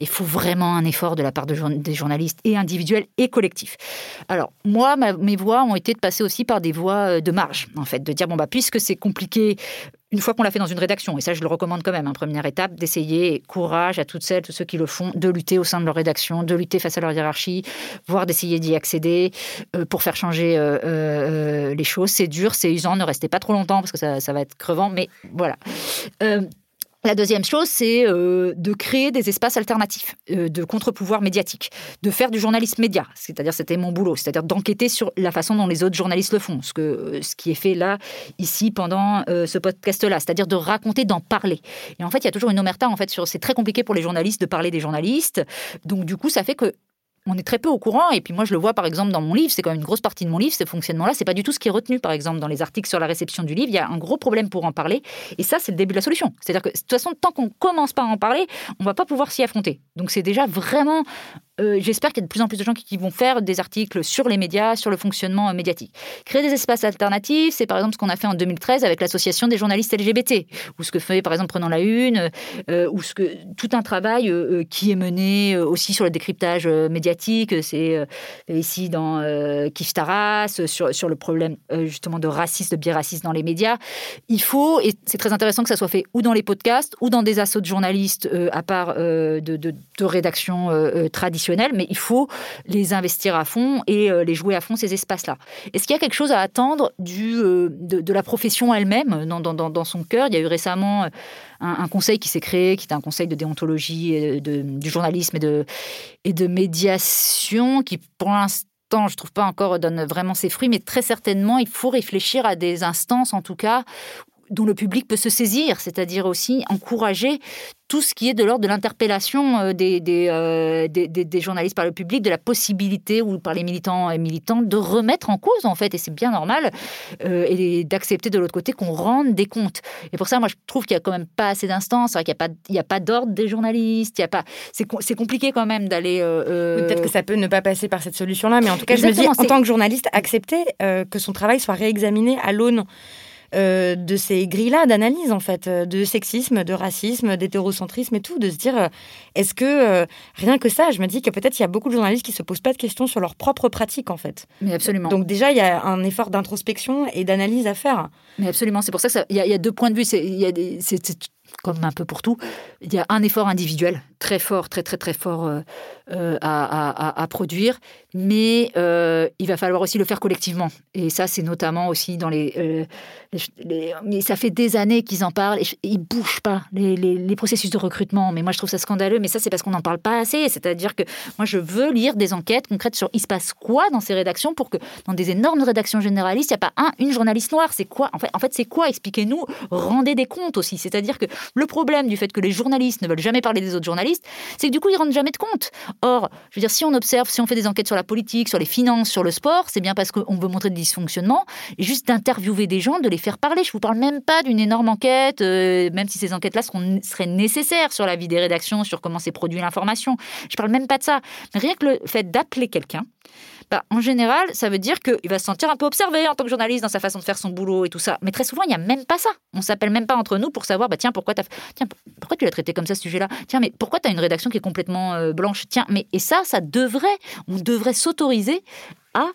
il faut vraiment un effort de la part de, des journalistes et individuels et collectifs. Alors moi, mes voix ont été de passer aussi par des voies euh, de marge, en fait, de dire bon bah puisque c'est compliqué une fois qu'on l'a fait dans une rédaction, et ça je le recommande quand même, hein, première étape, d'essayer, courage à toutes celles, tous ceux qui le font, de lutter au sein de leur rédaction, de lutter face à leur hiérarchie, voire d'essayer d'y accéder euh, pour faire changer euh, euh, les choses. C'est dur, c'est usant, ne restez pas trop longtemps parce que ça, ça va être crevant, mais voilà. La deuxième chose, c'est euh, de créer des espaces alternatifs euh, de contre-pouvoir médiatique, de faire du journalisme média, c'est-à-dire c'était mon boulot, c'est-à-dire d'enquêter sur la façon dont les autres journalistes le font, ce, que, euh, ce qui est fait là, ici, pendant ce podcast-là, c'est-à-dire de raconter, d'en parler. Et en fait, il y a toujours une omerta, en fait, sur c'est très compliqué pour les journalistes de parler des journalistes, donc du coup, ça fait que on est très peu au courant. Et puis moi, je le vois par exemple dans mon livre, c'est quand même une grosse partie de mon livre, ce fonctionnement-là. C'est pas du tout ce qui est retenu, par exemple, dans les articles sur la réception du livre. Il y a un gros problème pour en parler. Et ça, c'est le début de la solution. C'est-à-dire que de toute façon, tant qu'on commence pas à en parler, on va pas pouvoir s'y affronter. Donc c'est déjà vraiment euh, j'espère qu'il y a de plus en plus de gens qui, vont faire des articles sur les médias, sur le fonctionnement euh, médiatique. Créer des espaces alternatifs, c'est par exemple ce qu'on a fait en 2013 avec l'association des journalistes LGBT, ou ce que fait par exemple Prenons la Une, euh, ou tout un travail qui est mené aussi sur le décryptage médiatique. C'est ici dans Kif Taras sur, le problème justement de racisme, de biracisme dans les médias. Il faut, et c'est très intéressant que ça soit fait ou dans les podcasts, ou dans des assauts de journalistes à part de, de, de rédaction mais il faut les investir à fond et euh, les jouer à fond, ces espaces-là. Est-ce qu'il y a quelque chose à attendre euh, de, la profession elle-même dans, dans, son cœur? Il y a eu récemment euh, un, conseil qui s'est créé, qui est un conseil de déontologie de, du journalisme et de, et de médiation, qui pour l'instant je trouve pas encore donne vraiment ses fruits, mais très certainement, il faut réfléchir à des instances, en tout cas, dont le public peut se saisir, c'est-à-dire aussi encourager tout ce qui est de l'ordre de l'interpellation euh, euh, des, des, journalistes par le public, de la possibilité ou par les militants et militantes de remettre en cause, en fait, et c'est bien normal, euh, et d'accepter de l'autre côté qu'on rende des comptes. Et pour ça, moi, je trouve qu'il n'y a quand même pas assez d'instances, qu'il n'y a pas, pas d'ordre des journalistes, il y a pas, c'est compliqué quand même d'aller... Peut-être que ça peut ne pas passer par cette solution-là, mais en tout cas, je me dis, en tant que journaliste, accepter que son travail soit réexaminé à l'aune euh, de ces grilles-là d'analyse, en fait, euh, de sexisme, de racisme, d'hétérocentrisme et tout, de se dire, euh, est-ce que, rien que ça, je me dis que peut-être il y a beaucoup de journalistes qui se posent pas de questions sur leur propre pratique, en fait. Mais absolument. Donc déjà, il y a un effort d'introspection et d'analyse à faire. Mais absolument, c'est pour ça qu'il y, y, a deux points de vue. C'est comme un peu pour tout, il y a un effort individuel très fort, très très très fort euh, euh, à, produire, mais euh, il va falloir aussi le faire collectivement. Et ça, c'est notamment aussi dans les, Mais ça fait des années qu'ils en parlent, et ils bougent pas les, processus de recrutement. Mais moi, je trouve ça scandaleux, mais ça, c'est parce qu'on n'en parle pas assez. C'est-à-dire que moi, je veux lire des enquêtes concrètes sur il se passe quoi dans ces rédactions pour que dans des énormes rédactions généralistes, il n'y a pas un, une journaliste noire. C'est quoi en fait c'est quoi? Expliquez-nous, rendez des comptes aussi. C'est-à-dire que le problème du fait que les journalistes ne veulent jamais parler des autres journalistes, c'est que du coup, ils rendent jamais de compte. Or, je veux dire, si on observe, si on fait des enquêtes sur la politique, sur les finances, sur le sport, c'est bien parce qu'on veut montrer des dysfonctionnements, et juste d'interviewer des gens, de les faire parler. Je vous parle même pas d'une énorme enquête, euh, même si ces enquêtes-là seraient nécessaires sur la vie des rédactions, sur comment s'est produit l'information. Je parle même pas de ça. Mais rien que le fait d'appeler quelqu'un, bah, en général, ça veut dire qu'il va se sentir un peu observé en tant que journaliste dans sa façon de faire son boulot et tout ça. Mais très souvent, il n'y a même pas ça. On s'appelle même pas entre nous pour savoir, bah, tiens, pourquoi, as... tiens, pourquoi tu l'as traité comme ça, ce sujet-là? Tiens, mais pourquoi tu as une rédaction qui est complètement euh, blanche? Tiens, mais et ça, ça devrait, on devrait s'autoriser à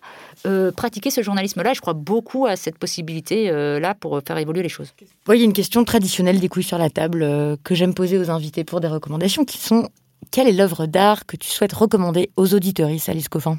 euh, pratiquer ce journalisme-là. Je crois beaucoup à cette possibilité-là euh, pour faire évoluer les choses. il y a une question traditionnelle des couilles sur la table que j'aime poser aux invités pour des recommandations qui sont quelle est l'œuvre d'art que tu souhaites recommander aux auditeuristes, Alice Coffin?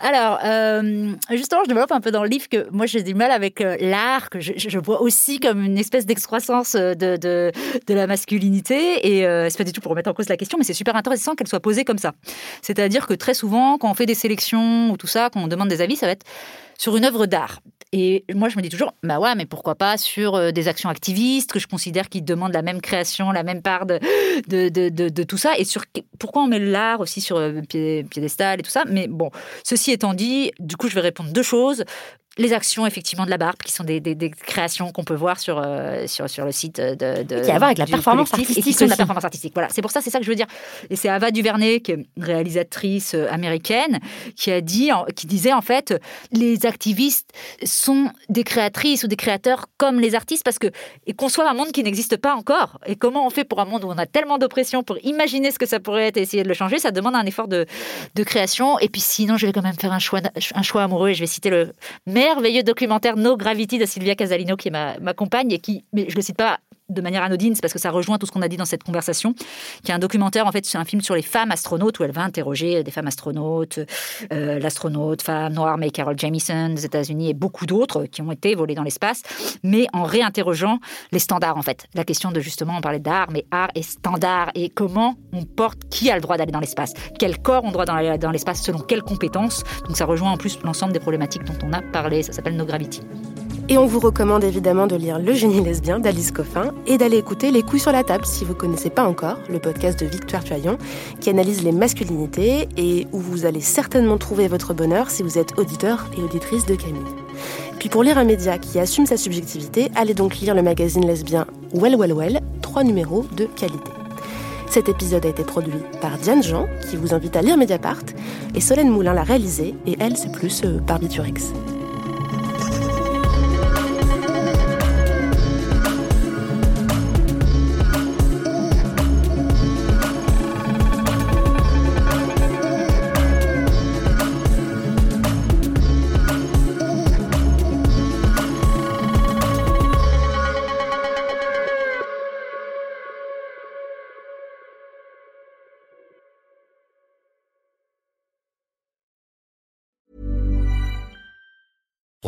alors, euh, justement, je développe un peu dans le livre que moi, j'ai du mal avec euh, l'art, que je, vois aussi comme une espèce d'excroissance euh, de, de, la masculinité. Et c'est pas du tout pour remettre en cause la question, mais c'est super intéressant qu'elle soit posée comme ça. C'est-à-dire que très souvent, quand on fait des sélections ou tout ça, quand on demande des avis, ça va être sur une œuvre d'art. Et moi, je me dis toujours, bah ouais, mais pourquoi pas sur euh, des actions activistes que je considère qui demandent la même création, la même part de, de, de, tout ça. Et sur pourquoi on met l'art aussi sur euh, piédestal et tout ça? Mais bon, ceci étant dit, du coup, je vais répondre deux choses les actions effectivement de la barbe, qui sont des, des, créations qu'on peut voir sur, euh, sur, sur le site de. de qui a à voir avec la performance artistique. Et qui sont de la performance artistique. Voilà, c'est pour ça, c'est ça que je veux dire. Et c'est Ava Duvernay, qui est réalisatrice euh, américaine, qui a dit, qui disait en fait, les activistes sont des créatrices ou des créateurs comme les artistes parce que et conçoivent un monde qui n'existe pas encore. Et comment on fait pour un monde où on a tellement d'oppression pour imaginer ce que ça pourrait être et essayer de le changer, ça demande un effort de, de création. Et puis sinon, je vais quand même faire un choix, un choix amoureux et je vais citer le merveilleux documentaire No Gravity de Sylvia Casalino qui est ma, compagne et qui, mais je le cite pas de manière anodine, c'est parce que ça rejoint tout ce qu'on a dit dans cette conversation, qui est un documentaire, en fait, c'est un film sur les femmes astronautes, où elle va interroger des femmes astronautes, euh, l'astronaute femme noire May Carol Jamison des États-Unis et beaucoup d'autres qui ont été volés dans l'espace, mais en réinterrogeant les standards, en fait. La question de justement, on parlait d'art, mais art et standard, et comment on porte, qui a le droit d'aller dans l'espace, quel corps on doit dans l'espace, selon quelles compétences? Donc ça rejoint en plus l'ensemble des problématiques dont on a parlé, ça s'appelle No Gravity. Et on vous recommande évidemment de lire Le génie lesbien d'Alice Coffin et d'aller écouter Les couilles sur la table si vous ne connaissez pas encore, le podcast de Victoire Tuaillon qui analyse les masculinités et où vous allez certainement trouver votre bonheur si vous êtes auditeur et auditrice de Camille. Puis pour lire un média qui assume sa subjectivité, allez donc lire le magazine lesbien Well Well Well, trois numéros de qualité. Cet épisode a été produit par Diane Jean, qui vous invite à lire Mediapart, et Solène Moulin l'a réalisé, et elle, c'est plus euh, Barbiturix.